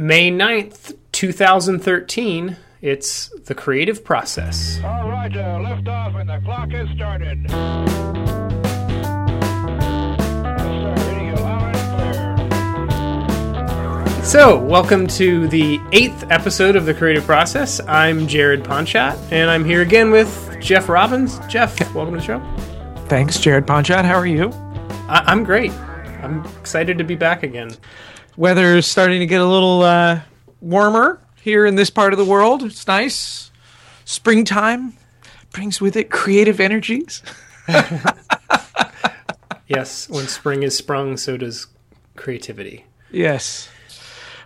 May 9th, 2013. It's the creative process. All right, uh, lift off and the clock has started. Yes, sir. Hitting you loud and clear. So, welcome to the eighth episode of the creative process. I'm Jared Ponchot, and I'm here again with Jeff Robbins. Jeff, welcome to the show. Thanks, Jared Ponchot. How are you? I- I'm great. I'm excited to be back again. Weather's starting to get a little uh, warmer here in this part of the world. It's nice. Springtime brings with it creative energies. Yes, when spring is sprung, so does creativity. Yes.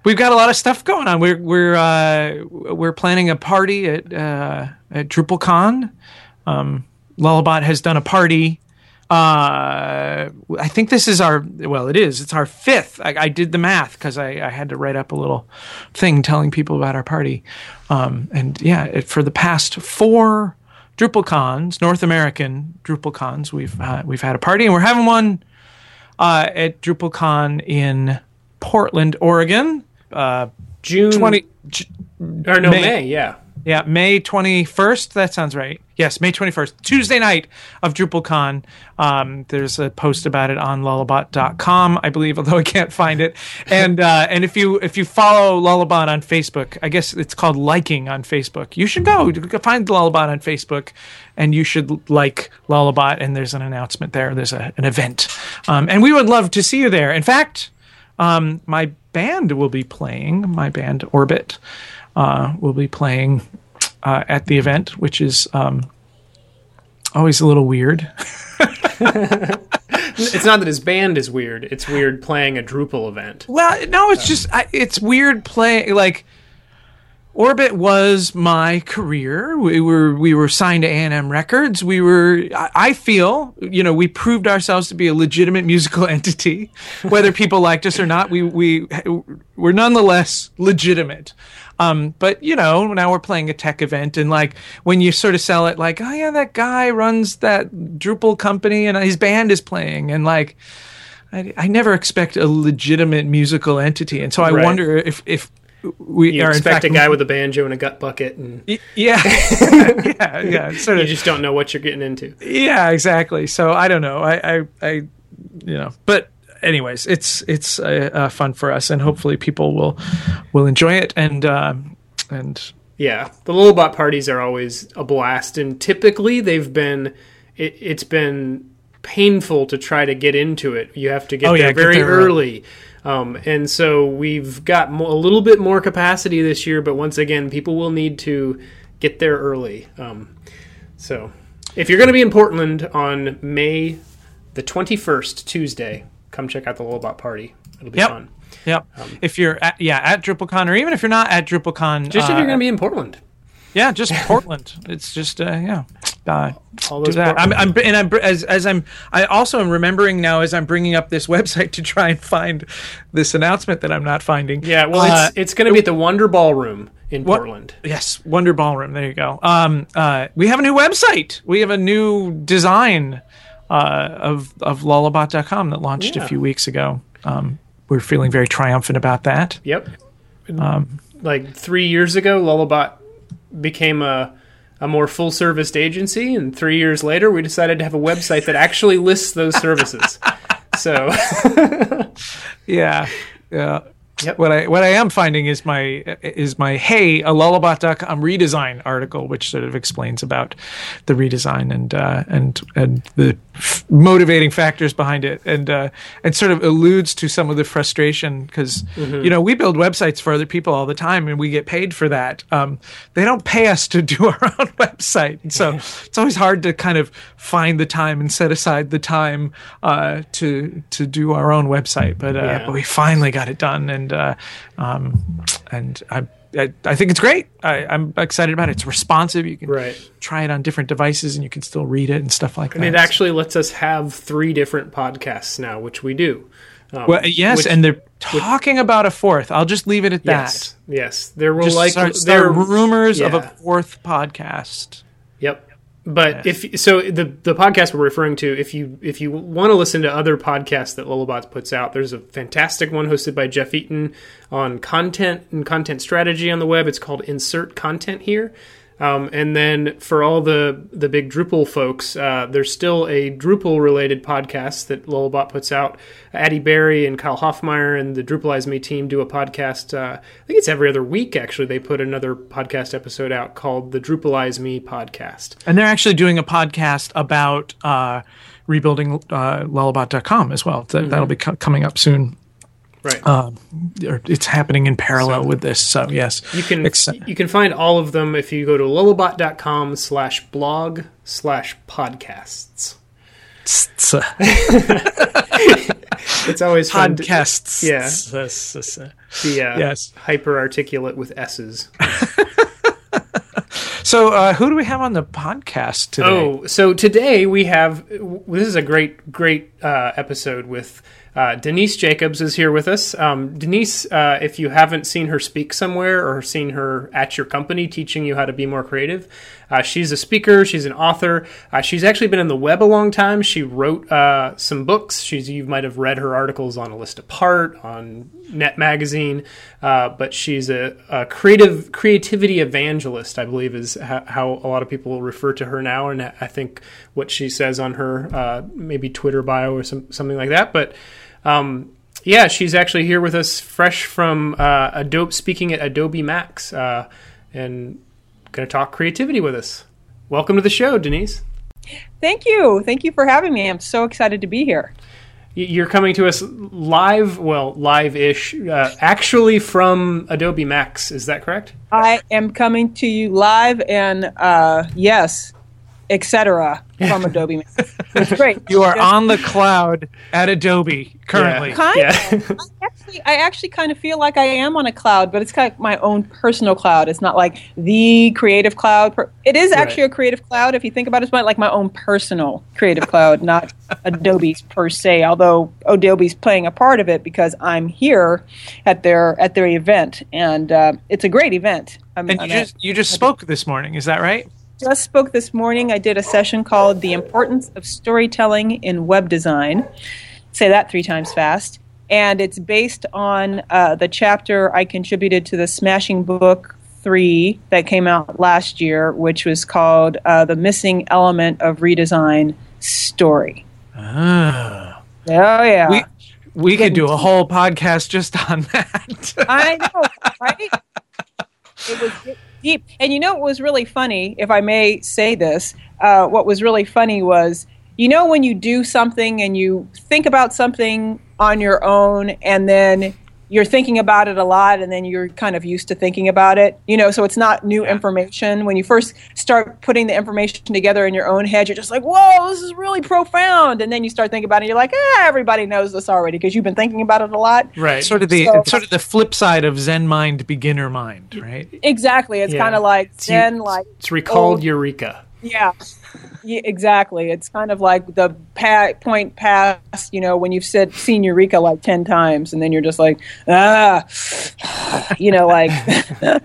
We've got a lot of stuff going on. We're we're uh, we're planning a party at uh, at DrupalCon. Um, Lullabot has done a party. Uh, I think this is our well, it is. It's our fifth. I, I did the math because I, I had to write up a little thing telling people about our party. Um, and yeah, it, for the past four DrupalCons, North American DrupalCons, we've uh, we've had a party, and we're having one uh, at DrupalCon in Portland, Oregon. Uh, June 20, or no May. May, yeah. Yeah, May 21st. That sounds right. Yes, May 21st, Tuesday night of DrupalCon. Um, there's a post about it on lullabot.com, I believe, although I can't find it. And uh, and if you if you follow Lullabot on Facebook, I guess it's called liking on Facebook. You should go, find Lullabot on Facebook, and you should like Lullabot. And there's an announcement there. There's a, an event, um, and we would love to see you there. In fact, um, my band will be playing. My band Orbit uh, will be playing uh, at the event, which is um, always a little weird. It's not that his band is weird. It's weird playing a Drupal event. Well, no, it's just I, it's weird playing like. Orbit was my career. We were we were signed to A&M Records. We were I, I feel, you know, we proved ourselves to be a legitimate musical entity. Whether people liked us or not, we we were nonetheless legitimate. Um, but you know, now we're playing a tech event, and like when you sort of sell it, like, oh yeah, that guy runs that Drupal company, and his band is playing, and like, I, I never expect a legitimate musical entity, and so I Right. wonder if if we You expect fact a guy with a banjo and a gut bucket, and yeah, yeah, yeah. Sort you just don't know what you're getting into. yeah, exactly. So I don't know. I, I, I you know. But anyways, it's it's uh, uh, fun for us, and hopefully people will will enjoy it. And um, and Yeah, the Lullabot parties are always a blast, and typically they've been it, it's been painful to try to get into it. You have to get Oh, there yeah, get very there early. Um, and so we've got mo- a little bit more capacity this year, but once again, people will need to get there early. Um, so if you're going to be in Portland on May the 21st, Tuesday, come check out the Lullabot party. It'll be Yep. fun. yep. if you're at, yeah at DrupalCon, or even if you're not at DrupalCon, Just if uh, you're going to be in Portland. yeah, just Portland. It's just uh, yeah. Uh, All do that. I'm, I'm, and I'm as as I'm. I also am remembering now as I'm bringing up this website to try and find this announcement that I'm not finding. Yeah, well, Uh, it's it's going to be at the Wonder Ballroom in What- Portland. Yes, Wonder Ballroom. There you go. Um, uh, we have a new website. We have a new design uh, of of lullabot.com that launched Yeah. a few weeks ago. Um, we're feeling very triumphant about that. Yep. Um, like three years ago, Lullabot became a a more full service agency, and three years later, we decided to have a website that actually lists those services. so Yeah, yeah. Yep. What I what I am finding is my is my hey a lullabot.com redesign article, which sort of explains about the redesign and uh, and and the f- motivating factors behind it, and uh, and sort of alludes to some of the frustration because you know we build websites for other people all the time and we get paid for that. Um, they don't pay us to do our own website, and so it's always hard to kind of find the time and set aside the time uh, to to do our own website. But uh, Yeah. but we finally got it done, and uh, um, and I, I I think it's great. I, I'm excited about it. It's responsive. You can Right. try it on different devices, and you can still read it and stuff like and that. And it actually lets us have three different podcasts now, which we do. Um, well, yes, which- and they're talking about a fourth. I'll just leave it at yes, that. yes, there will like start, there start rumors of a fourth podcast. Yep. But if so, the the podcast we're referring to, if you if you want to listen to other podcasts that Lullabots puts out, there's a fantastic one hosted by Jeff Eaton on content and content strategy on the web. It's called Insert Content Here. Um, and then for all the the big Drupal folks, uh, there's still a Drupal related podcast that Lullabot puts out. Addie Berry and Kyle Hofmeyer and the Drupalize Me team do a podcast. Uh, I think it's every other week. Actually, they put another podcast episode out called the Drupalize Me podcast. And they're actually doing a podcast about uh, rebuilding uh, lullabot.com as well. That, That'll be co- coming up soon. Right. Um, it's happening in parallel with this. So, yes. You can you can find all of them if you go to lullabot.com slash blog slash podcasts. It's always fun to- podcasts. Yeah. Yeah. be uh, Yes. hyper articulate with S's. So, uh, who do we have on the podcast today? Oh, so today we have this is a great, great uh, episode with uh, Denise Jacobs is here with us. Um, Denise, uh, if you haven't seen her speak somewhere or seen her at your company teaching you how to be more creative, uh, she's a speaker. She's an author. Uh, she's actually been in the web a long time. She wrote uh, some books. She's you might have read her articles on A List Apart on Net Magazine, but she's a, a creative creativity evangelist. I believe is how, how a lot of people refer to her now, and I think what she says on her maybe Twitter bio or some, something like that. But um, yeah, she's actually here with us, fresh from uh, Adobe, speaking at Adobe Max, uh, and going to talk creativity with us. Welcome to the show, Denise. Thank you. Thank you for having me. I'm so excited to be here. You're coming to us live, well, live-ish, uh, actually from Adobe Max. Is that correct? I am coming to you live and uh, yes, etc. from Adobe. Max. It's great. You are Just on the cloud at Adobe currently. Yeah. Kind Yeah. of. I actually, I actually kind of feel like I am on a cloud, but it's kind of my own personal cloud. It's not like the creative cloud. It is actually Right. a creative cloud if you think about it. It's like my own personal creative cloud, not Adobe's per se. Although Adobe's playing a part of it because I'm here at their at their event, and uh, it's a great event. I'm, And you I'm at- just you just spoke this morning, is that right? Just spoke this morning. I did a session called The Importance of Storytelling in Web Design. Say that three times fast. And it's based on uh, the chapter I contributed to the Smashing Book 3 that came out last year, which was called uh, The Missing Element of Redesign Story. Ah. Oh, yeah. We we could do a whole podcast just on that. I know, right? It was deep. And you know what was really funny, if I may say this, uh, what was really funny was, you know, when you do something and you think about something on your own and then you're thinking about it a lot and then you're kind of used to thinking about it, you know, so it's not new information. When you first start putting the information together in your own head, you're just like, whoa, this is really profound. And then you start thinking about it and you're like, ah, everybody knows this already because you've been thinking about it a lot. right. sort of the So- it's sort of the flip side of Zen mind, beginner mind, right? Exactly. It's Yeah. kind of like zen you- like It's recalled Oh. Eureka. Yeah. yeah, exactly. It's kind of like the pa- point past, you know, when you've said seen Eureka like ten times, and then you're just like, ah, you know, like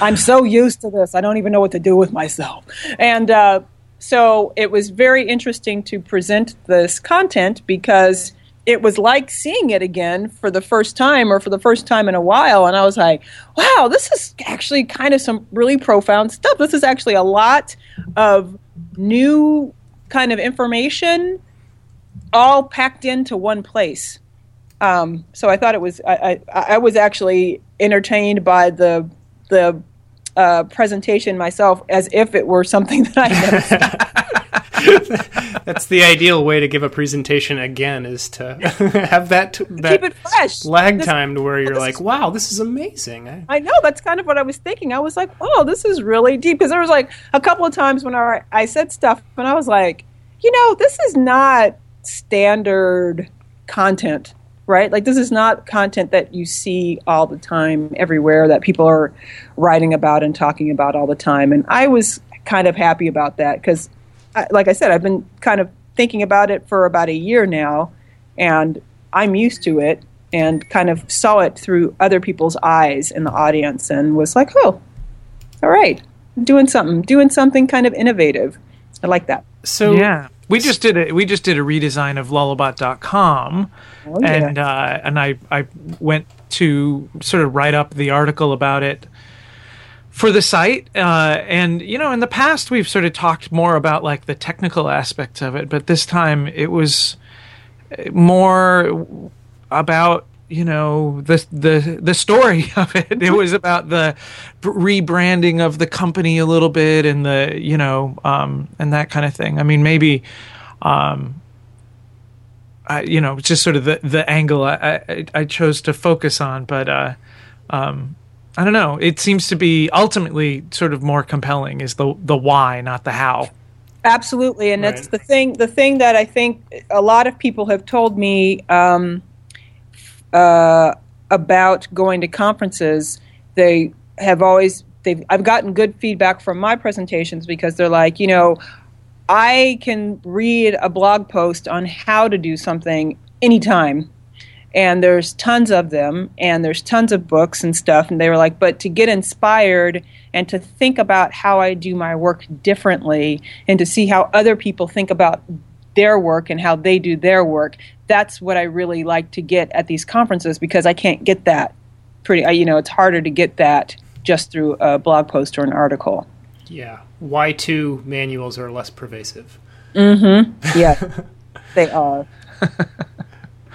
I'm so used to this, I don't even know what to do with myself. And uh, so it was very interesting to present this content because it was like seeing it again for the first time or for the first time in a while. And I was like, wow, this is actually kind of some really profound stuff. This is actually a lot of new kind of information all packed into one place. Um, so I thought it was I, I, I was actually entertained by the the uh, presentation myself as if it were something that I never. That's the ideal way to give a presentation again is to have that that Keep it fresh. lag This- time to where you're like, is- wow, this is amazing. I, I know that's kind of what I was thinking. I was like, "Oh, this is really deep." Because there was like a couple of times when I, I said stuff, and I was like, "You know, this is not standard content, right? Like this is not content that you see all the time everywhere that people are writing about and talking about all the time." And I was kind of happy about that because, like I said, I've been kind of thinking about it for about a year now, and I'm used to it and kind of saw it through other people's eyes in the audience and was like, oh, all right, doing something, doing something kind of innovative. I like that. So yeah. We just did a we just did a redesign of lullabot.com Oh, yeah. and uh, and I I went to sort of write up the article about it for the site uh, and you know in the past we've sort of talked more about like the technical aspects of it but this time it was more about you know the the the story of it. It was about the rebranding of the company a little bit and the you know um and that kind of thing. I mean maybe um I, you know just sort of the the angle I, I i chose to focus on but uh um i don't know it seems to be ultimately sort of more compelling is the the why not the how Absolutely, and that's the thing. The thing that I think a lot of people have told me um, uh, about going to conferences. They have always they've. I've gotten good feedback from my presentations because they're like, you know, I can read a blog post on how to do something anytime. And there's tons of them, and there's tons of books and stuff. And they were like, but to get inspired and to think about how I do my work differently and to see how other people think about their work and how they do their work, that's what I really like to get at these conferences because I can't get that pretty, I- you know, it's harder to get that just through a blog post or an article. yeah, Y two manuals are less pervasive. Mm-hmm. Yeah, they are.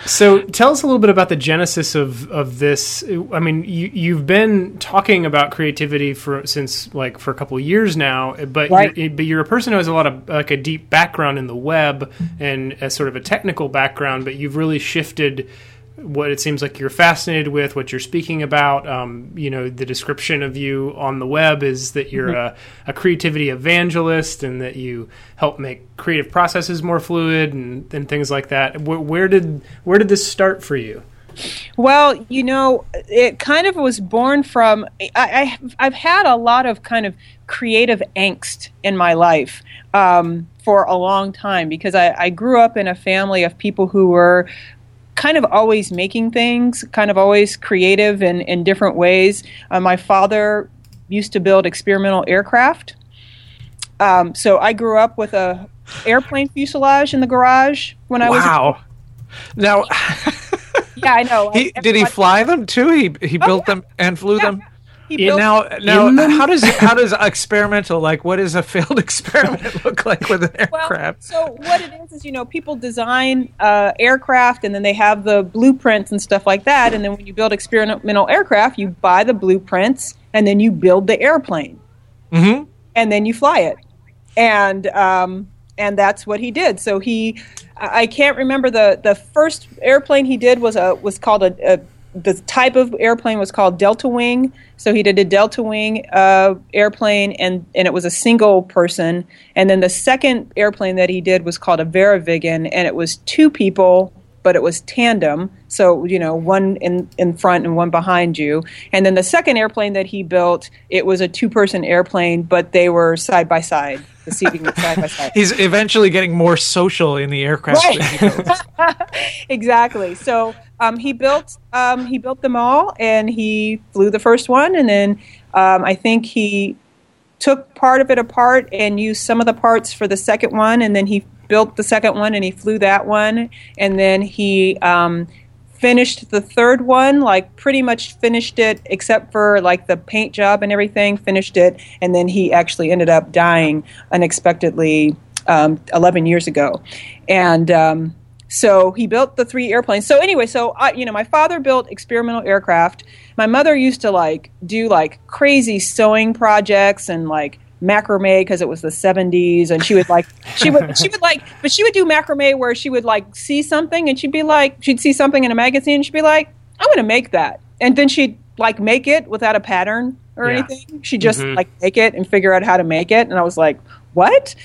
So tell us a little bit about the genesis of, of this. I mean, you, you've been talking about creativity for since like for a couple of years now, but Right. you're, but you're a person who has a lot of like a deep background in the web and a sort of a technical background, but you've really shifted what it seems like you're fascinated with, what you're speaking about. Um, you know, the description of you on the web is that you're a, a creativity evangelist and that you help make creative processes more fluid and, and things like that. Where, where did where did this start for you? Well, you know, it kind of was born from. I, I, I've had a lot of kind of creative angst in my life um, for a long time because I, I grew up in a family of people who were kind of always making things, kind of always creative in, in different ways. Uh, my father used to build experimental aircraft. Um, so I grew up with a airplane fuselage in the garage when I was. wow now Yeah, I know. he, did he fly them too he he built them and flew them He Yeah, now now how does how does experimental like what does a failed experiment look like with an Well, aircraft so what it is is you know people design uh, aircraft and then they have the blueprints and stuff like that, and then when you build experimental aircraft, you buy the blueprints and then you build the airplane, Mhm. and then you fly it, and um, and that's what he did. So he, I I can't remember the the first airplane he did was a was called a. a the type of airplane was called Delta Wing. So he did a Delta Wing uh, airplane, and, and it was a single person. And then the second airplane that he did was called a VariViggen, and it was two people, but it was tandem. So you know, one in in front and one behind you. And then the second airplane that he built, it was a two person airplane, but they were side by side. The seating side by side. he's eventually getting more social in the aircraft Right. that he builds. exactly. So um, he built um, he built them all, and he flew the first one, and then um, I think he took part of it apart and used some of the parts for the second one, and then he built the second one and he flew that one, and then he um, finished the third one, like pretty much finished it except for like the paint job and everything, finished it, and then he actually ended up dying unexpectedly um, 11 years ago, and. Um, so he built the three airplanes. So anyway, so I, you know, my father built experimental aircraft. My mother used to like do like crazy sewing projects and like macrame because it was the 70s and she would like she would she would like but she would do macrame where she would like see something and she'd be like she'd see something in a magazine and she'd be like i'm going to make that and then she'd like make it without a pattern or Yeah. anything she'd just mm-hmm. like make it and figure out how to make it and i was like what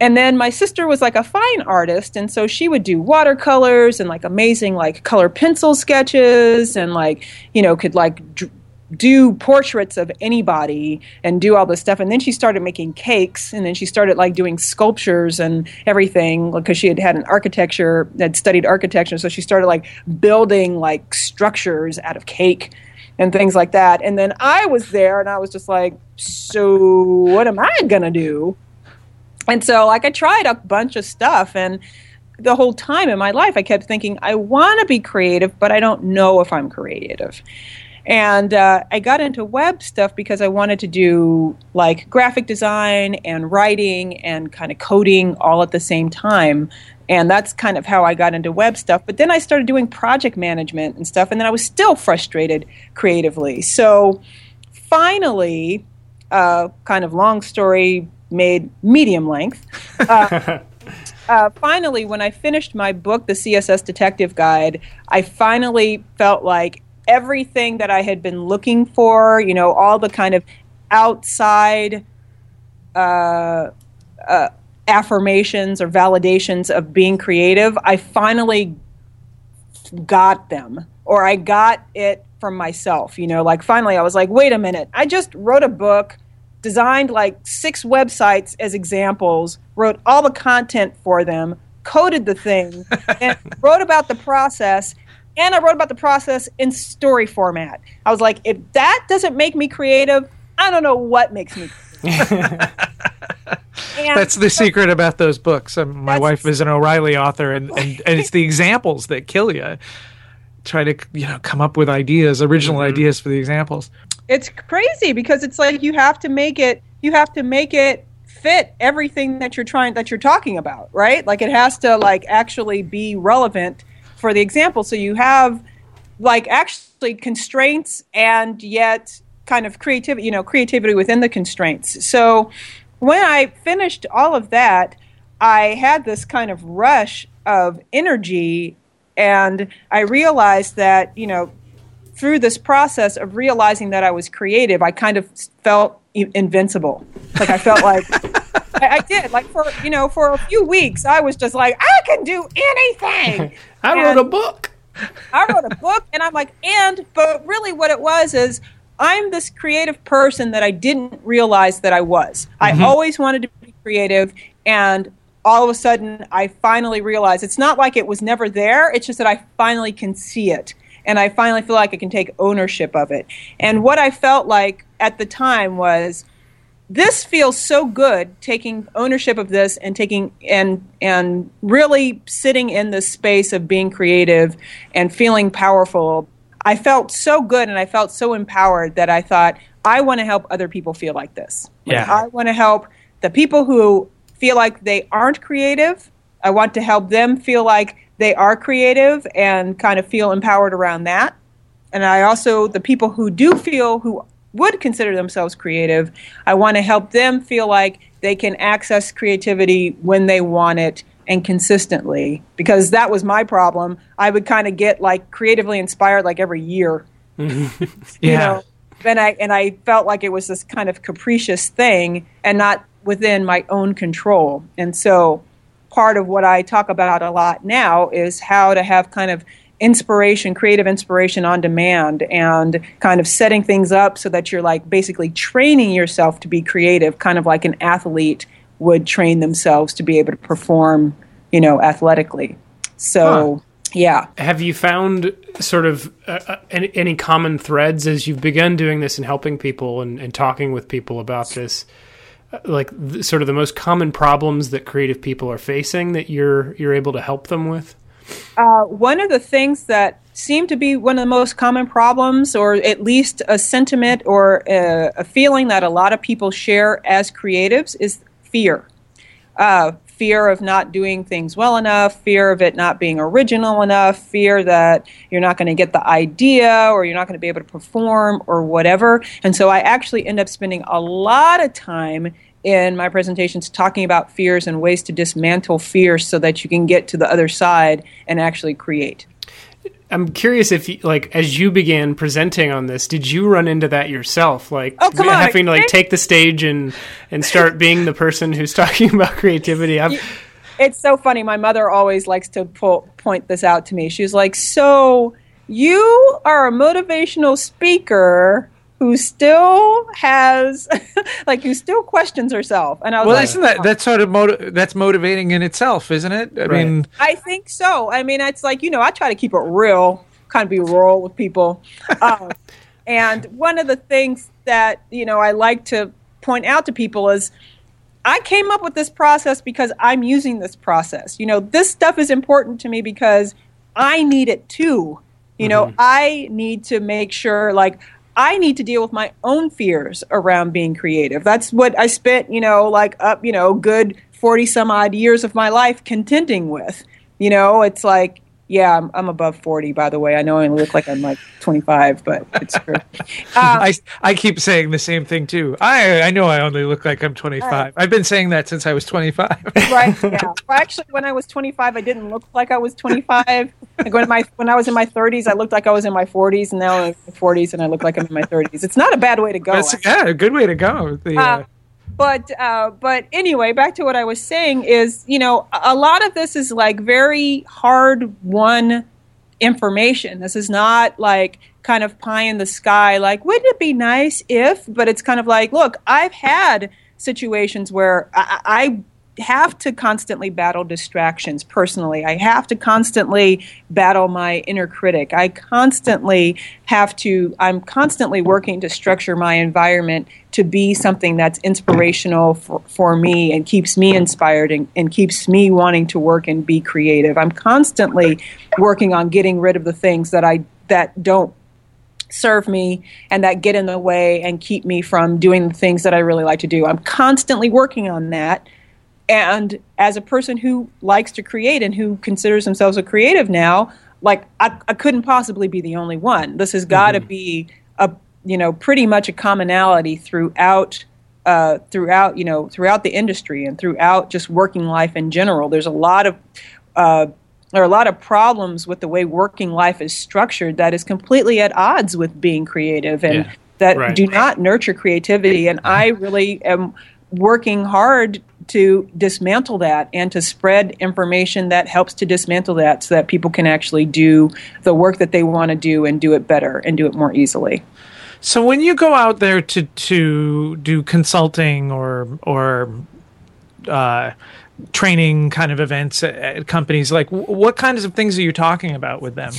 and then my sister was like a fine artist and so she would do watercolors and like amazing like color pencil sketches and like you know could like dr- do portraits of anybody and do all this stuff. And then she started making cakes and then she started like doing sculptures and everything because she had had an architecture had studied architecture. So she started like building like structures out of cake and things like that. And then i was there and i was just like so what am i gonna do and so like I tried a bunch of stuff and the whole time in my life I kept thinking I want to be creative but I don't know if I'm creative. And uh, I got into web stuff because I wanted to do like graphic design and writing and kind of coding all at the same time. And that's kind of how I got into web stuff. But then I started doing project management and stuff, and then I was still frustrated creatively. So finally, uh, kind of long story made medium length. Uh, uh, finally, when I finished my book, The CSS Detective Guide, I finally felt like everything that I had been looking for, you know, all the kind of outside uh, uh, affirmations or validations of being creative, I finally got them or I got it from myself. You know, like finally I was like, wait a minute, I just wrote a book, designed like six websites as examples, wrote all the content for them, coded the thing, and wrote about the process. And I wrote about the process in story format. I was like, if that doesn't make me creative, I don't know what makes me creative. That's the so- secret about those books. Um, my wife is an O'Reilly author, and, and, and it's the examples that kill you. Try to you know come up with ideas, original ideas for the examples. It's crazy because it's like you have to make it you have to make it fit everything that you're trying that you're talking about right? Like it has to like actually be relevant for the example. So you have like actually constraints and yet kind of creativity you know creativity within the constraints. So when i finished all of that i had this kind of rush of energy and i realized that you know through this process of realizing that I was creative, I kind of felt invincible. Like I felt like I, I did. Like for you know, for a few weeks, I was just like, I can do anything. I wrote a book. I wrote a book, and I'm like, and but really, what it was is. I'm this creative person that I didn't realize that I was. I mm-hmm. always wanted to be creative, and all of a sudden, I finally realized it's not like it was never there. It's just that I finally can see it, and I finally feel like I can take ownership of it. And what I felt like at the time was, this feels so good taking ownership of this and taking and and really sitting in the space of being creative and feeling powerful i felt so good and i felt so empowered that i thought i want to help other people feel like this Like, Yeah. i want to help the people who feel like they aren't creative i want to help them feel like they are creative and kind of feel empowered around that and I also the people who do feel who would consider themselves creative, I want to help them feel like they can access creativity when they want it and consistently because that was my problem. I would kind of get like creatively inspired like every year. Yeah. You know, and I and I felt like it was this kind of capricious thing and not within my own control. And so part of what I talk about a lot now is how to have kind of inspiration, creative inspiration on demand, and kind of setting things up so that you're like basically training yourself to be creative, kind of like an athlete would train themselves to be able to perform, you know, athletically. So, yeah. Have you found sort of uh, uh, any, any common threads as you've begun doing this and helping people and, and talking with people about this? Like sort of the most common problems that creative people are facing that you're you're able to help them with. Uh, one of the things that seem to be one of the most common problems, or at least a sentiment or a, a feeling that a lot of people share as creatives, is fear. Uh, fear of not doing things well enough, fear of it not being original enough, fear that you're not going to get the idea or you're not going to be able to perform or whatever. And so I actually end up spending a lot of time in my presentations talking about fears and ways to dismantle fears so that you can get to the other side and actually create. I'm curious if, you, like, as you began presenting on this, did you run into that yourself? Like, Oh, come on, having to like take the stage and and start being the person who's talking about creativity. I'm, It's so funny. My mother always likes to po- point this out to me. She's like, "So you are a motivational speaker who still has, like, who still questions herself?" And I was Well, like, isn't that that's sort of moti- that's motivating in itself, isn't it? I Right. mean, I think so. I mean, it's like you know, I try to keep it real, kind of be rural with people. Um, and one of the things that you know I like to point out to people is I came up with this process because I'm using this process. You know, this stuff is important to me because I need it too. You know, I need to make sure, like, I need to deal with my own fears around being creative. That's what I spent, you know, like up, you know, good 40 some odd years of my life contending with. You know, it's like, yeah, I'm, I'm above 40, by the way. I know I look like I'm like 25, but it's true. I, I keep saying the same thing too. I I know I only look like I'm 25. I've been saying that since I was 25. right? Yeah. Well, actually, when I was 25, I didn't look like I was 25. Like when my when I was in my 30s, I looked like I was in my 40s, and now I'm in my 40s, and I look like I'm in my 30s. It's not a bad way to go. That's yeah, a good way to go. The, uh, Uh, but uh, but anyway, back to what I was saying is, you know, a lot of this is like very hard won information. This is not like kind of pie in the sky, like wouldn't it be nice if? But it's kind of like, look, I've had situations where I, I have to constantly battle distractions personally. I have to constantly battle my inner critic. I constantly have to, I'm constantly working to structure my environment to be something that's inspirational for, for me and keeps me inspired and, and keeps me wanting to work and be creative. I'm constantly working on getting rid of the things that I that don't serve me and that get in the way and keep me from doing the things that I really like to do. I'm constantly working on that. And as a person who likes to create and who considers themselves a creative now, like I, I couldn't possibly be the only one. This has got to be a you know pretty much a commonality throughout uh, throughout you know throughout the industry and throughout just working life in general. There's a lot of uh, there are a lot of problems with the way working life is structured that is completely at odds with being creative and Yeah. that Right. do not nurture creativity. And I really am working hard to dismantle that and to spread information that helps to dismantle that so that people can actually do the work that they want to do and do it better and do it more easily. So when you go out there to to do consulting or or uh, training kind of events at, at companies, like w- what kinds of things are you talking about with them?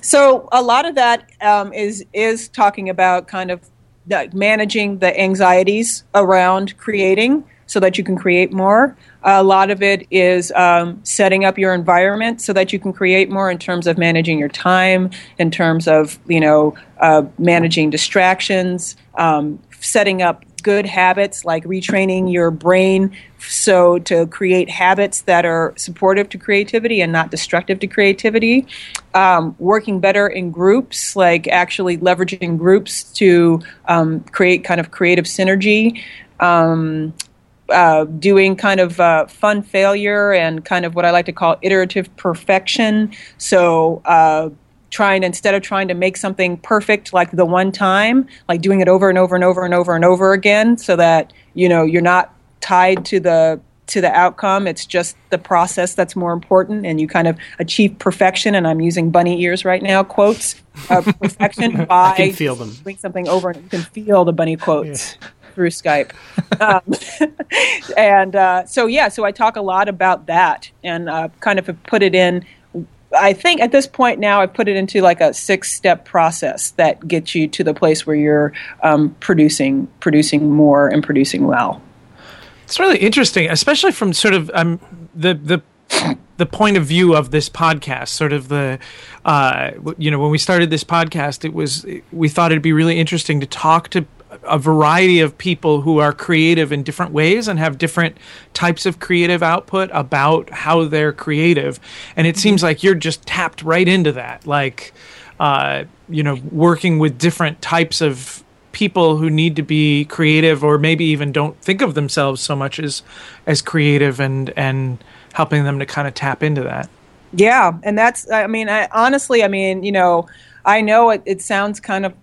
So a lot of that um, is is talking about kind of the, managing the anxieties around creating so that you can create more. A lot of it is um, setting up your environment so that you can create more in terms of managing your time, in terms of you know uh, managing distractions, um, setting up good habits like retraining your brain so to create habits that are supportive to creativity and not destructive to creativity um, working better in groups like actually leveraging groups to um, create kind of creative synergy um, uh, doing kind of uh, fun failure and kind of what I like to call iterative perfection. So, uh, trying instead of trying to make something perfect like the one time, like doing it over and over and over and over and over again, so that you know you're not tied to the to the outcome. It's just the process that's more important, and you kind of achieve perfection. And I'm using bunny ears right now, quotes uh, perfection by can feel them. doing something over and you can feel the bunny quotes through Skype. um, and uh, so, yeah, so I talk a lot about that and uh, kind of put it in. I think at this point now, I've put it into like a six-step process that gets you to the place where you're um, producing, producing more and producing well. It's really interesting, especially from sort of um, the the the point of view of this podcast. Sort of the uh, you know when we started this podcast, it was we thought it'd be really interesting to talk to a variety of people who are creative in different ways and have different types of creative output about how they're creative. And it seems like you're just tapped right into that, like uh, you know, working with different types of people who need to be creative or maybe even don't think of themselves so much as as creative and and helping them to kind of tap into that. Yeah, and that's I mean, I, honestly, I mean, you know, I know it, it sounds kind of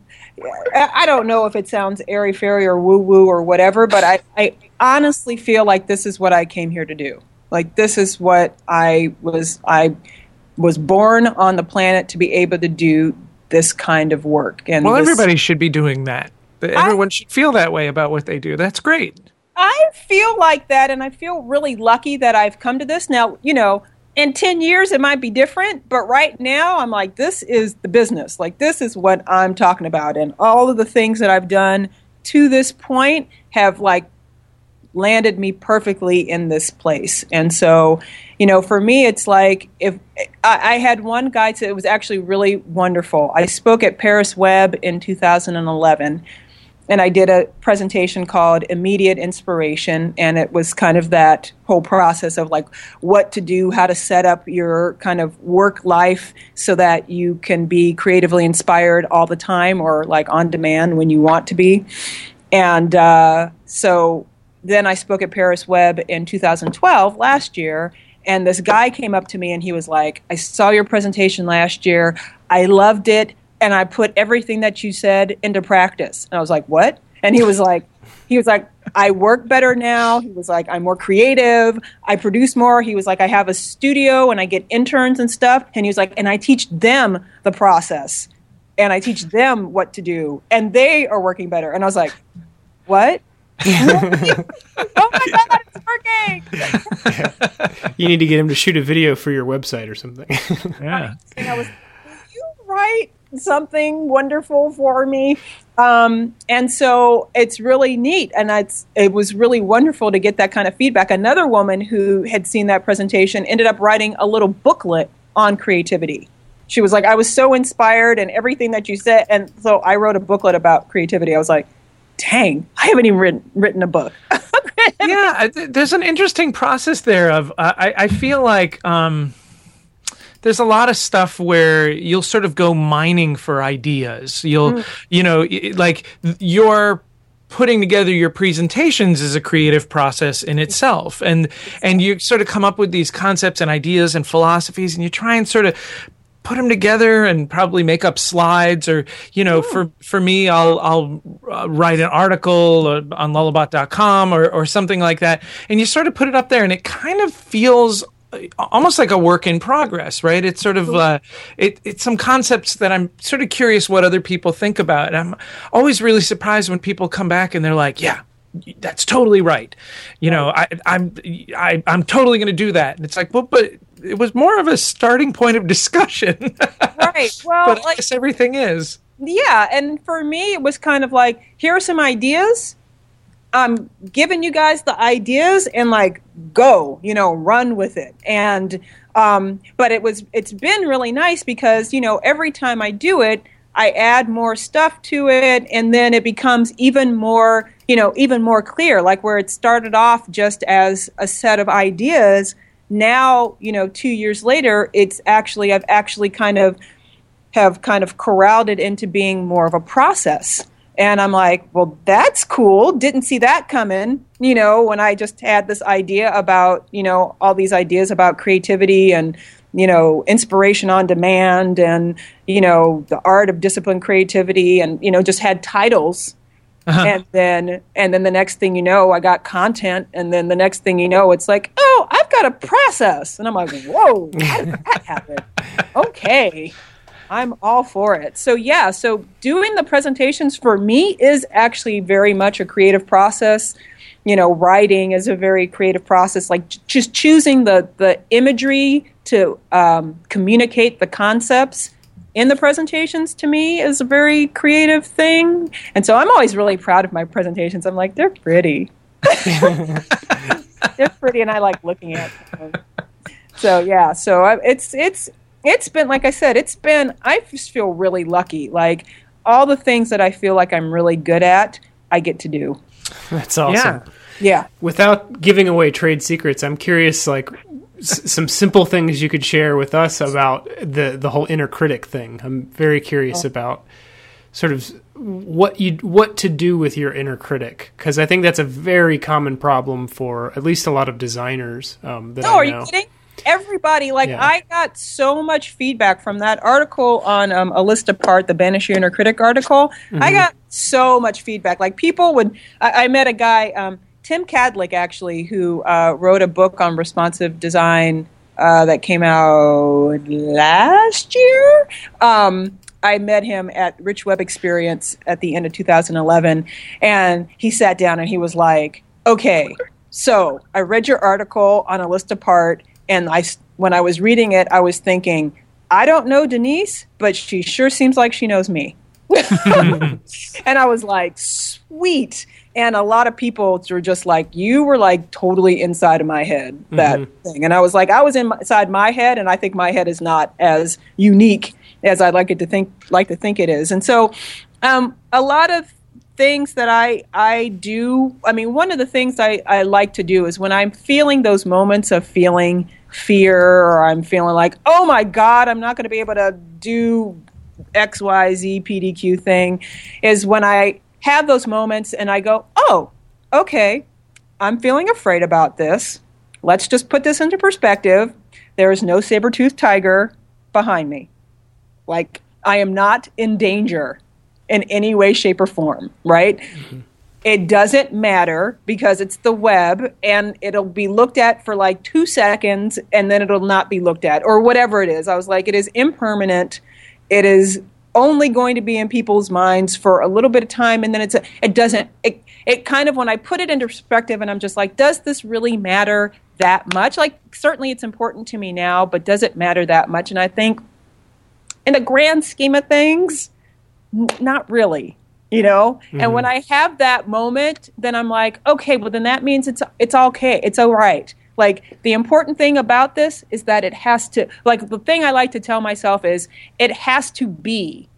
I I don't know if it sounds airy fairy or woo woo or whatever, but I, I honestly feel like this is what I came here to do. Like this is what I was I was born on the planet to be able to do this kind of work. And Well, this- everybody should be doing that. Everyone should feel that way about what they do. That's great. I feel like that, and I feel really lucky that I've come to this. Now, you know, in 10 years, it might be different, but right now, I'm like, this is the business. Like, this is what I'm talking about. And all of the things that I've done to this point have, like, landed me perfectly in this place. And so, you know, for me, it's like if I, I had one guy say it was actually really wonderful. I spoke at Paris Web in 2011 and I did a presentation called Immediate Inspiration, and it was kind of that whole process of like what to do, how to set up your kind of work life so that you can be creatively inspired all the time or like on demand when you want to be. And uh, so then I spoke at Paris Web in 2012, last year, and this guy came up to me and he was like, I saw your presentation last year. I loved it and I put everything that you said into practice. And I was like, "What?" And he was like, he was like, "I work better now." He was like, "I'm more creative. I produce more." He was like, "I have a studio and I get interns and stuff." And he was like, "And I teach them the process, and I teach them what to do, and they are working better." And I was like, "What?" oh my god, it's working! You need to get him to shoot a video for your website or something. Yeah. and I was, "Will you write something wonderful for me?" Um, and so it's really neat, and it's it was really wonderful to get that kind of feedback. Another woman who had seen that presentation ended up writing a little booklet on creativity. She was like, "I was so inspired, and everything that you said," and so I wrote a booklet about creativity. I was like, "Dang, I haven't even written, written a book." yeah, there's an interesting process there. Of uh, I, I feel like um, there's a lot of stuff where you'll sort of go mining for ideas. You'll, you know, like you're putting together your presentations is a creative process in itself, and and you sort of come up with these concepts and ideas and philosophies, and you try and sort of put them together and probably make up slides or you know for for me I'll I'll uh, write an article on lullabot.com or or something like that. And you sort of put it up there and it kind of feels almost like a work in progress right? It's sort of uh, it, it's some concepts that i'm sort of curious what other people think about. And i'm always really surprised when people come back and they're like yeah that's totally right. You know I, i'm I, i'm totally going to do that. And it's like well but it was more of a starting point of discussion. Right. Well, but I like, guess everything is. yeah. And for me it was kind of like here are some ideas i'm giving you guys the ideas and like go you know run with it and um, but it was it's been really nice because you know every time i do it i add more stuff to it and then it becomes even more you know even more clear like where it started off just as a set of ideas now you know two years later it's actually i've actually kind of have kind of corralled it into being more of a process. And I'm like, well, that's cool. Didn't see that coming, you know, when I just had this idea about, you know, all these ideas about creativity and, you know, inspiration on demand and, you know, the art of disciplined creativity and, you know, just had titles. Uh-huh. And then, and then the next thing you know, I got content, and then the next thing you know, it's like, oh, I've got a process, and I'm like, whoa, how did that happen? Okay, I'm all for it. So yeah, so doing the presentations for me is actually very much a creative process. You know, writing is a very creative process. Like j- just choosing the the imagery to um, communicate the concepts in the presentations to me is a very creative thing. And so I'm always really proud of my presentations. I'm like, they're pretty. they're pretty, and I like looking at them. So yeah, so I, it's it's it's been like I said, it's been. I just feel really lucky. Like all the things that I feel like I'm really good at, I get to do. That's awesome. Yeah. Yeah. Without giving away trade secrets, I'm curious, like s- some simple things you could share with us about the the whole inner critic thing. I'm very curious about sort of what you what to do with your inner critic because I think that's a very common problem for at least a lot of designers. Um, that No, I are know. you kidding? Everybody, like, Yeah. I got so much feedback from that article on um, a list apart, the Banish Your Inner Critic article. Mm-hmm. I got so much feedback. Like, people would. I, I met a guy, um, Tim Kadlec, actually, who uh, wrote a book on responsive design uh, that came out last year. Um, I met him at Rich Web Experience at the end of 2011, and he sat down and he was like, "Okay, so I read your article on a list apart, and I, when I was reading it, I was thinking, I don't know Denise, but she sure seems like she knows me. and I was like, sweet. And a lot of people were just like, you were like totally inside of my head, that thing. And I was like, I was inside my head, and I think my head is not as unique as I'd like it to think, like to think it is. And so, um, a lot of things that I I do. I mean, one of the things I, I like to do is when I'm feeling those moments of feeling fear or I'm feeling like, oh my God, I'm not going to be able to do X, Y, Z, PDQ thing, is when I have those moments and I go, oh, okay, I'm feeling afraid about this. Let's just put this into perspective. There is no saber toothed tiger behind me. Like, I am not in danger in any way, shape, or form, right? Mm-hmm. It doesn't matter because it's the web and it'll be looked at for like two seconds and then it'll not be looked at or whatever it is. I was like, it is impermanent. It is only going to be in people's minds for a little bit of time and then it's a, it doesn't it, it kind of when i put it into perspective and i'm just like does this really matter that much like certainly it's important to me now but does it matter that much and i think in the grand scheme of things not really you know? And when mm-hmm. i have that moment then i'm like okay well then that means it's it's okay. It's all right. Like the important thing about this is that it has to like the thing i like to tell myself is it has to be.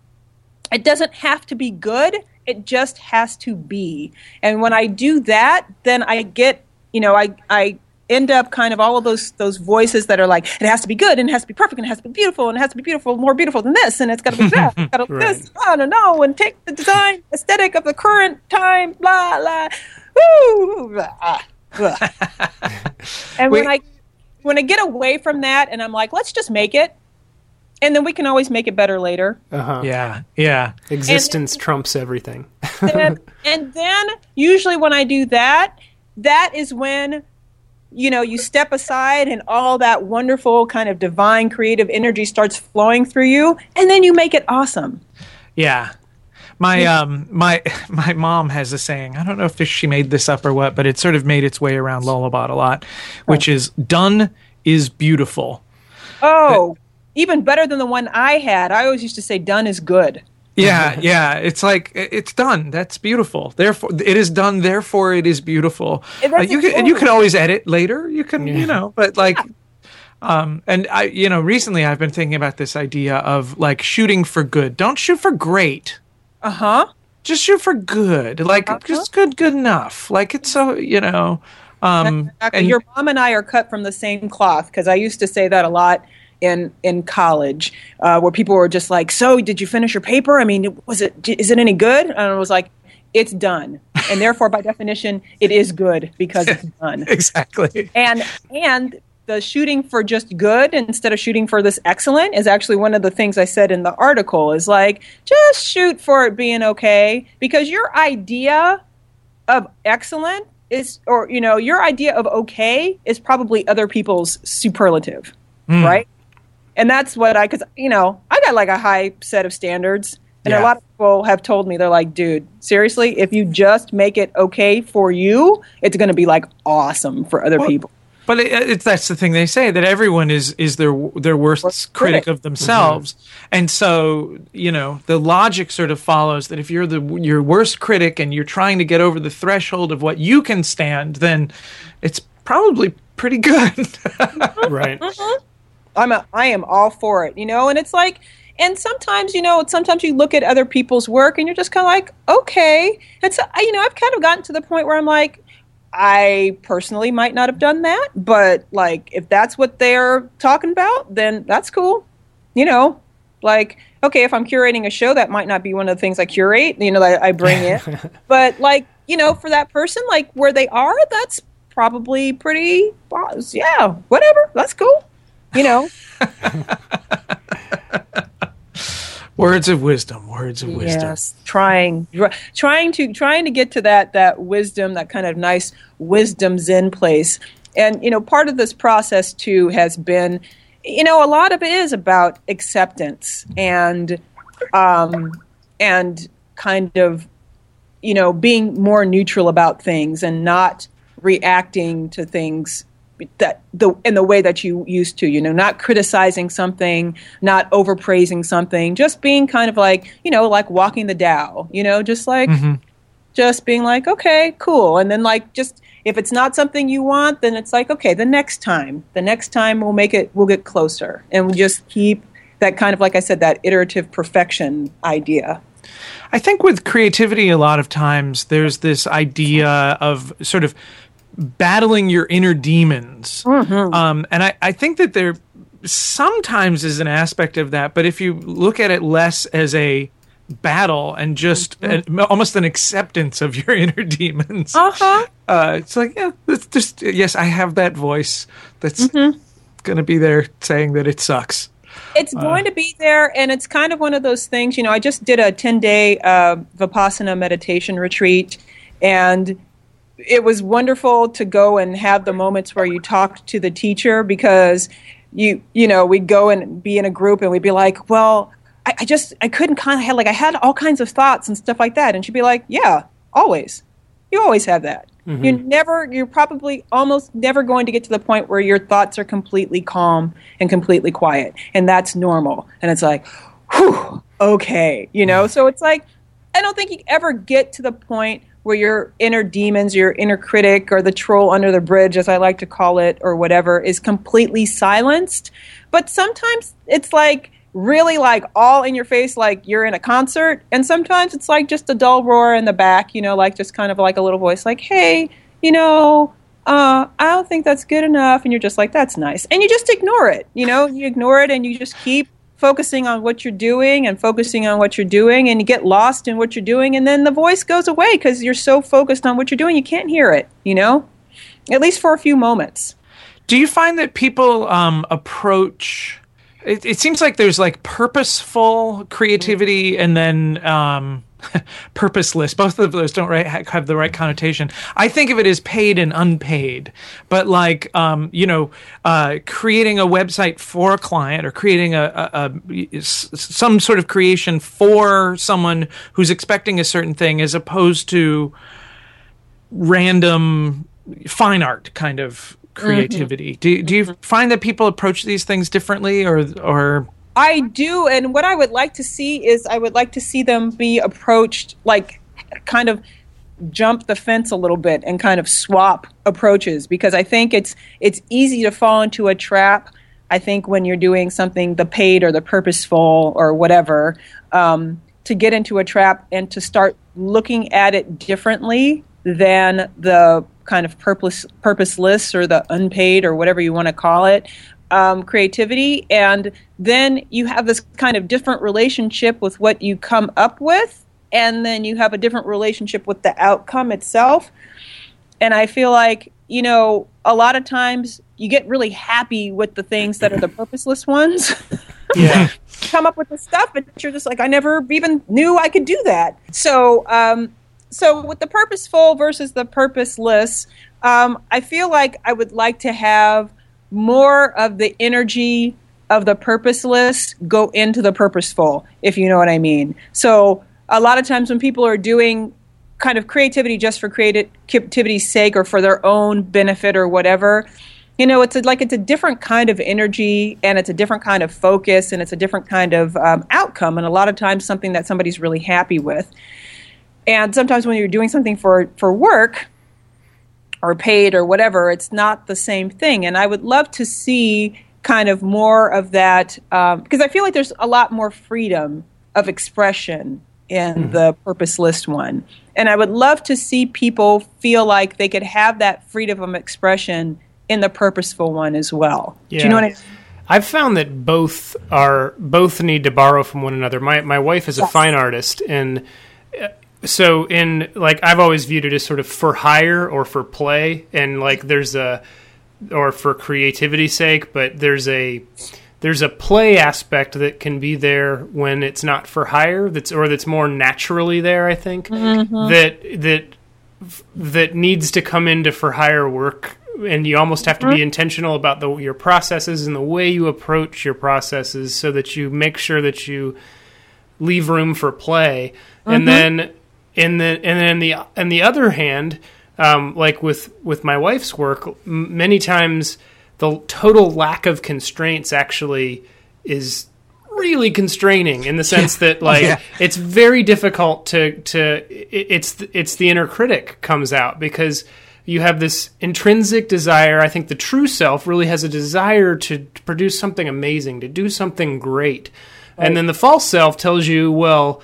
It doesn't have to be good. It just has to be. And when i do that then i get you know i i end up kind of all of those those voices that are like it has to be good and it has to be perfect and it has to be beautiful and it has to be beautiful more beautiful than this and it's got to be that it's got to be this I don't know and take the design aesthetic of the current time blah blah woo blah, blah. and when I when I get away from that and I'm like let's just make it and then we can always make it better later Uh-huh. Yeah, yeah. Existence trumps everything. and, and then usually when I do that, that is when you know you step aside and all that wonderful kind of divine creative energy starts flowing through you, and then you make it awesome. Yeah. My um my my mom has a saying. I don't know if this, she made this up or what, but it sort of made its way around Lullabot a lot, which is done is beautiful. Oh, even better than the one I had. I always used to say done is good. Yeah, yeah. It's like it's done. That's beautiful. Therefore, it is done. Therefore, it is beautiful. And Uh, you can and you can always edit later. You can, you know, but like, um, and I, you know, recently I've been thinking about this idea of like shooting for good. Don't shoot for great. Uh huh. Just shoot for good. Like Uh-huh. just good, good enough. Like it's so you know. Um, Exactly. and Your mom and I are cut from the same cloth because I used to say that a lot in in college, uh, where people were just like, "So, did you finish your paper? I mean, was it is it any good?" And I was like, "It's done," and therefore, by definition, it is good because it's done. exactly. And and the shooting for just good instead of shooting for this excellent is actually one of the things I said in the article. Is like just shoot for it being okay because your idea of excellent is or you know your idea of okay is probably other people's superlative right and that's what i because you know i got like a high set of standards and Yeah. a lot of people have told me they're like dude seriously if you just make it okay for you it's going to be like awesome for other people But it, it's that's the thing they say that everyone is is their their worst Worst critic critic. of themselves, mm-hmm. and so you know the logic sort of follows that if you're the your worst critic and you're trying to get over the threshold of what you can stand, then it's probably pretty good. right. Uh-huh. I'm a, I am all for it, you know, and it's like, and sometimes, you know, sometimes you look at other people's work and you're just kind of like, okay. And so, I- you know, I've kind of gotten to the point where I'm like, I personally might not have done that, but like, if that's what they're talking about, then that's cool, you know. Like, okay, if I'm curating a show, that might not be one of the things I curate, you know, that I bring in. but like, you know, for that person, like where they are, that's probably pretty, yeah, whatever, that's cool, you know. words of wisdom, words of wisdom. Yes, trying, trying to, trying to get to that that wisdom, that kind of nice wisdom zen place. And you know, part of this process too has been, you know, a lot of it is about acceptance and, um, and kind of, you know, being more neutral about things and not reacting to things that the in the way that you used to. You know, not criticizing something, not overpraising something, just being kind of like you know, like walking the Tao. You know, just like mm-hmm. just being like, okay, cool, and then like just if it's not something you want, then it's like, okay, the next time, the next time we'll make it, we'll get closer, and we just keep that kind of like I said, that iterative perfection idea. I think with creativity, a lot of times there's this idea of sort of battling your inner demons. Um, and I, I think that there sometimes is an aspect of that, but if you look at it less as a battle and just an, almost an acceptance of your inner demons, Uh-huh. uh, it's like, yeah, it's just, yes, I have that voice that's going to be there saying that it sucks. It's going to be there, and it's kind of one of those things. You know, I just did a ten day uh, vipassana meditation retreat, and it was wonderful to go and have the moments where you talked to the teacher because you you know we'd go and be in a group and we'd be like, well, I, I just I couldn't kind of have like I had all kinds of thoughts and stuff like that, and she'd be like, yeah, always, you always have that. Mm-hmm. You never, you're probably almost never going to get to the point where your thoughts are completely calm and completely quiet, and that's normal. And it's like, whew, okay, you know. Mm-hmm. So it's like, I don't think you ever get to the point where your inner demons, your inner critic, or the troll under the bridge, as I like to call it, or whatever, is completely silenced. But sometimes it's like really like all in your face, like you're in a concert, and sometimes it's like just a dull roar in the back, you know, like just kind of like a little voice, like, hey, you know, uh, I don't think that's good enough. And you're just like, that's nice. And you just ignore it, you know, you ignore it and you just keep focusing on what you're doing and focusing on what you're doing and you get lost in what you're doing and then the voice goes away because you're so focused on what you're doing you can't hear it you know at least for a few moments Do you find that people um, approach? It, it seems like there's like purposeful creativity and then um, purposeless. Both of those don't right, have the right connotation. I think of it as paid and unpaid. But like um, you know, uh, creating a website for a client or creating a, a, a some sort of creation for someone who's expecting a certain thing, as opposed to random fine art kind of creativity. Do do you find that people approach these things differently, or or I do, and what I would like to see is I would like to see them be approached like kind of jump the fence a little bit and kind of swap approaches because I think it's it's easy to fall into a trap. I think when you're doing something the paid or the purposeful or whatever, um, to get into a trap and to start looking at it differently than the kind of purpose purposeless or the unpaid or whatever you want to call it um, creativity, and then you have this kind of different relationship with what you come up with, and then you have a different relationship with the outcome itself. And I feel like you know a lot of times you get really happy with the things that are the purposeless ones. Yeah. come up with the stuff, but you're just like, I never even knew I could do that. So, um, so with the purposeful versus the purposeless, um, I feel like I would like to have more of the energy of the purposeless go into the purposeful, if you know what I mean. So, a lot of times when people are doing kind of creativity just for creativity's sake or for their own benefit or whatever, you know, it's a, like it's a different kind of energy and it's a different kind of focus and it's a different kind of um, outcome, and a lot of times something that somebody's really happy with. And sometimes when you're doing something for for work or paid or whatever, it's not the same thing. And I would love to see kind of more of that um, because I feel like there's a lot more freedom of expression in the purposeless one. And I would love to see people feel like they could have that freedom of expression in the purposeful one as well. Do you know what I mean? I've found that both are both need to borrow from one another. My my wife is a fine artist, and so in like I've always viewed it as sort of for hire or for play, and like there's a or for creativity's sake, but there's a there's a play aspect that can be there when it's not for hire. That's or that's more naturally there. I think mm-hmm. that that that needs to come into for hire work and you almost have to be mm-hmm. intentional about the your processes and the way you approach your processes so that you make sure that you leave room for play and mm-hmm. then in the and then the on the other hand um, like with with my wife's work, m- many times the total lack of constraints actually is really constraining in the sense that like Yeah. it's very difficult to to it's it's the inner critic comes out because you have this intrinsic desire. I think the true self really has a desire to, to produce something amazing to do something great. And then the false self tells you well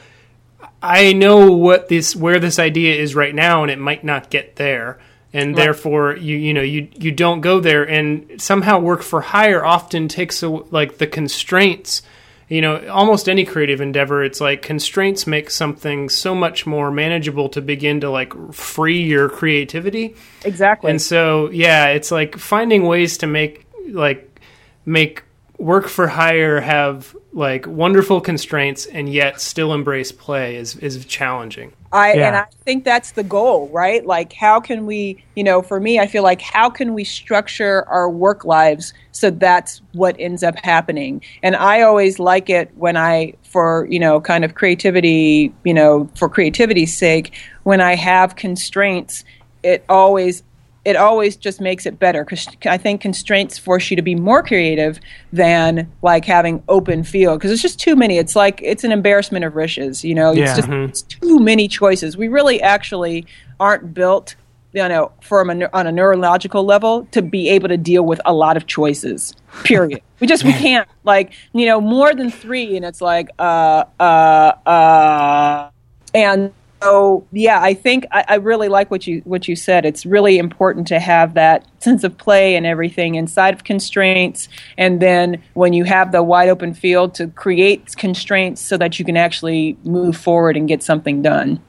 i know what this where this idea is right now and it might not get there. And therefore you you know you you don't go there. And somehow work for hire often takes a, like the constraints. You know almost any creative endeavor it's like constraints make something so much more manageable to begin to like free your creativity. Exactly. and so yeah it's like finding ways to make like make work for hire have like wonderful constraints and yet still embrace play is is challenging I Yeah. and I think that's the goal, right? Like how can we, you know, for me I feel like how can we structure our work lives so that's what ends up happening. And I always like it when I for, you know, kind of creativity, you know, for creativity's sake, when I have constraints, it always it always just makes it better because I think constraints force you to be more creative than like having open field because it's just too many. It's like it's an embarrassment of riches, you know. Yeah. It's just it's too many choices. We really actually aren't built, you know, from a, on a neurological level to be able to deal with a lot of choices. Period. we just we can't like you know more than three, and it's like uh uh uh and so yeah i think I, I really like what you what you said. It's really important to have that sense of play and everything inside of constraints. And then when you have the wide open field to create constraints so that you can actually move forward and get something done.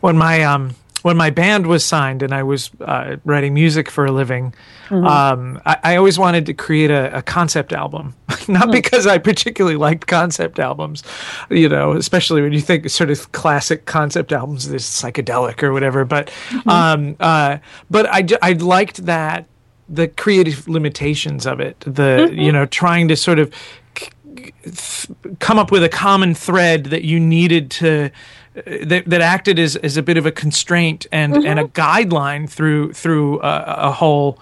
When my um when my band was signed and I was uh, writing music for a living, um, I, I always wanted to create a, a concept album. Not because I particularly liked concept albums, you know, especially when you think sort of classic concept albums, this psychedelic or whatever. But um, uh, but I I liked that the creative limitations of it, the you know trying to sort of come up with a common thread that you needed to that, that acted as, as a bit of a constraint and, and a guideline through through a, a whole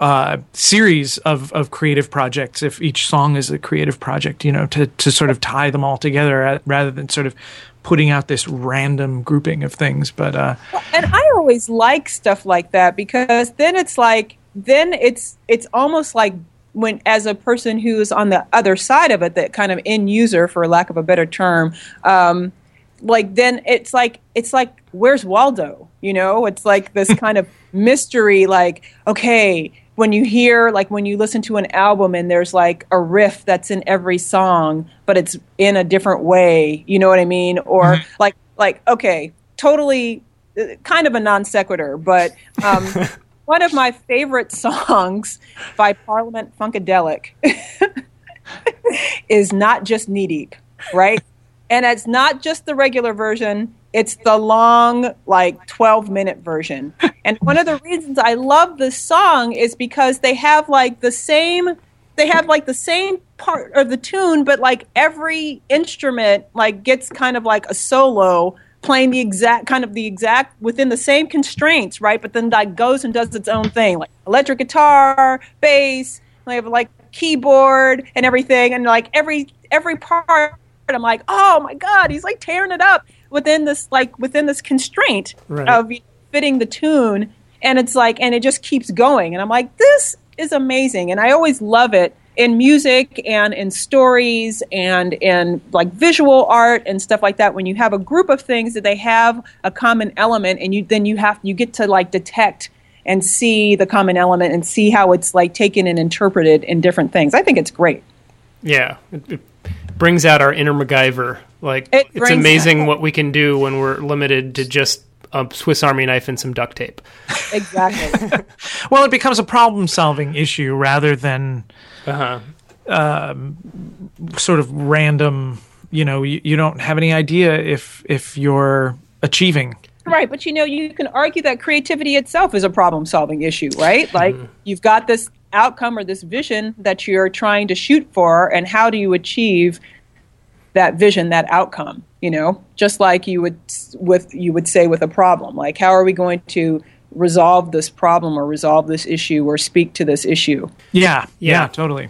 uh, series of, of creative projects. If each song is a creative project, you know, to, to sort of tie them all together uh, rather than sort of putting out this random grouping of things. But uh, and I always like stuff like that because then it's like then it's it's almost like when as a person who's on the other side of it, that kind of end user, for lack of a better term, um, like then it's like it's like where's Waldo? You know, it's like this kind of mystery. Like okay, when you hear like when you listen to an album and there's like a riff that's in every song, but it's in a different way. You know what I mean? Or like like okay, totally uh, kind of a non sequitur, but um, one of my favorite songs by Parliament Funkadelic is not just knee deep, right? And it's not just the regular version it's the long like 12 minute version. And one of the reasons i love this song is because they have like the same they have like the same part of the tune but like every instrument like gets kind of like a solo playing the exact kind of the exact within the same constraints right? But then like goes and does its own thing like electric guitar bass they have like keyboard and everything. And like every every part I'm like, oh my god, he's like tearing it up within this like within this constraint Right. of fitting the tune, and it's like, and it just keeps going, and I'm like, this is amazing, and I always love it in music and in stories and in like visual art and stuff like that. When you have a group of things that they have a common element, and you then you have you get to like detect and see the common element and see how it's like taken and interpreted in different things. I think it's great. Yeah, it, it brings out our inner MacGyver. Like It it's brings- amazing what we can do when we're limited to just a Swiss Army knife and some duct tape. Exactly. well, it becomes a problem solving issue rather than Uh huh. sort of random. You know, you, you don't have any idea if if you're achieving Right, but you know, you can argue that creativity itself is a problem solving issue, right? Like you've got this outcome or this vision that you're trying to shoot for, and how do you achieve that vision, that outcome? You know, just like you would with you would say with a problem, like how are we going to resolve this problem or resolve this issue or speak to this issue. Yeah, yeah, Yeah. totally.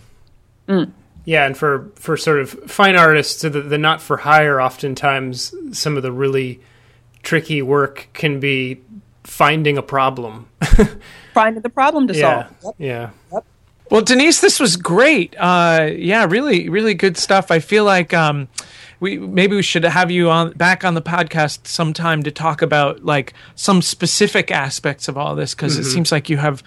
Mm. Yeah, and for for sort of fine artists, the, the not for hire, oftentimes some of the really tricky work can be finding a problem. Finding the problem to yeah, solve. yeah. Well, Denise, this was great. Uh, yeah, really, really good stuff. I feel like um, we maybe we should have you on back on the podcast sometime to talk about like some specific aspects of all this because it seems like you have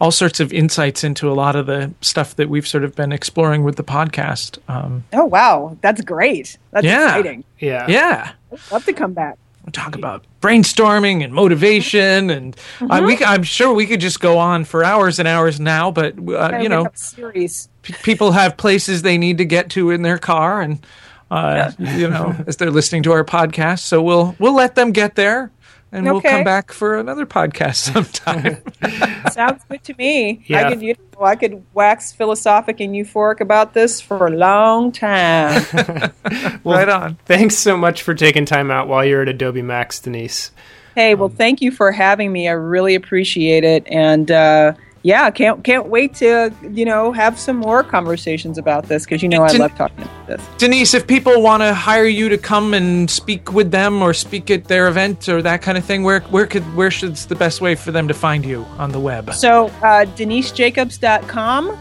all sorts of insights into a lot of the stuff that we've sort of been exploring with the podcast. Um, Oh wow, that's great. That's Yeah. exciting. Yeah. yeah. Love to come back. Talk about brainstorming and motivation and uh, we, c- I'm sure we could just go on for hours and hours now but uh, you know series. p- people have places they need to get to in their car and uh, you know as they're listening to our podcast so we'll we'll let them get there and we'll come back for another podcast sometime Sounds good to me. Yeah. I could, you know, I could wax philosophic and euphoric about this for a long time. right on Thanks so much for taking time out while you're at Adobe Max, Denise. hey, well, thank you for having me. I really appreciate it, and uh, yeah, can't can't wait to you know have some more conversations about this because you know I Didn't- love talking about this. denise if people want to hire you to come and speak with them or speak at their event or that kind of thing where where could where should's the best way for them to find you on the web So, uh, denisejacobs.com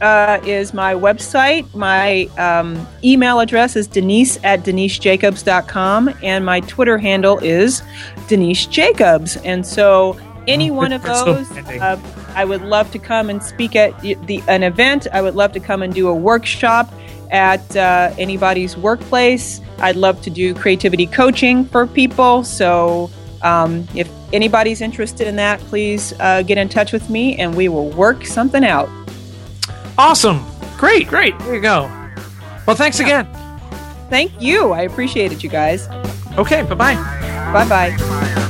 uh, is my website. My um, email address is denise at denisejacobs.com, and my Twitter handle is Denise Jacobs. And so, any one of so those, handy. uh, I would love to come and speak at the, an event. I would love to come and do a workshop at uh, anybody's workplace. I'd love to do creativity coaching for people. So, um, if anybody's interested in that, please uh, get in touch with me and we will work something out. awesome great great there you go well thanks again Thank you. I appreciate it, you guys. okay bye-bye Bye bye.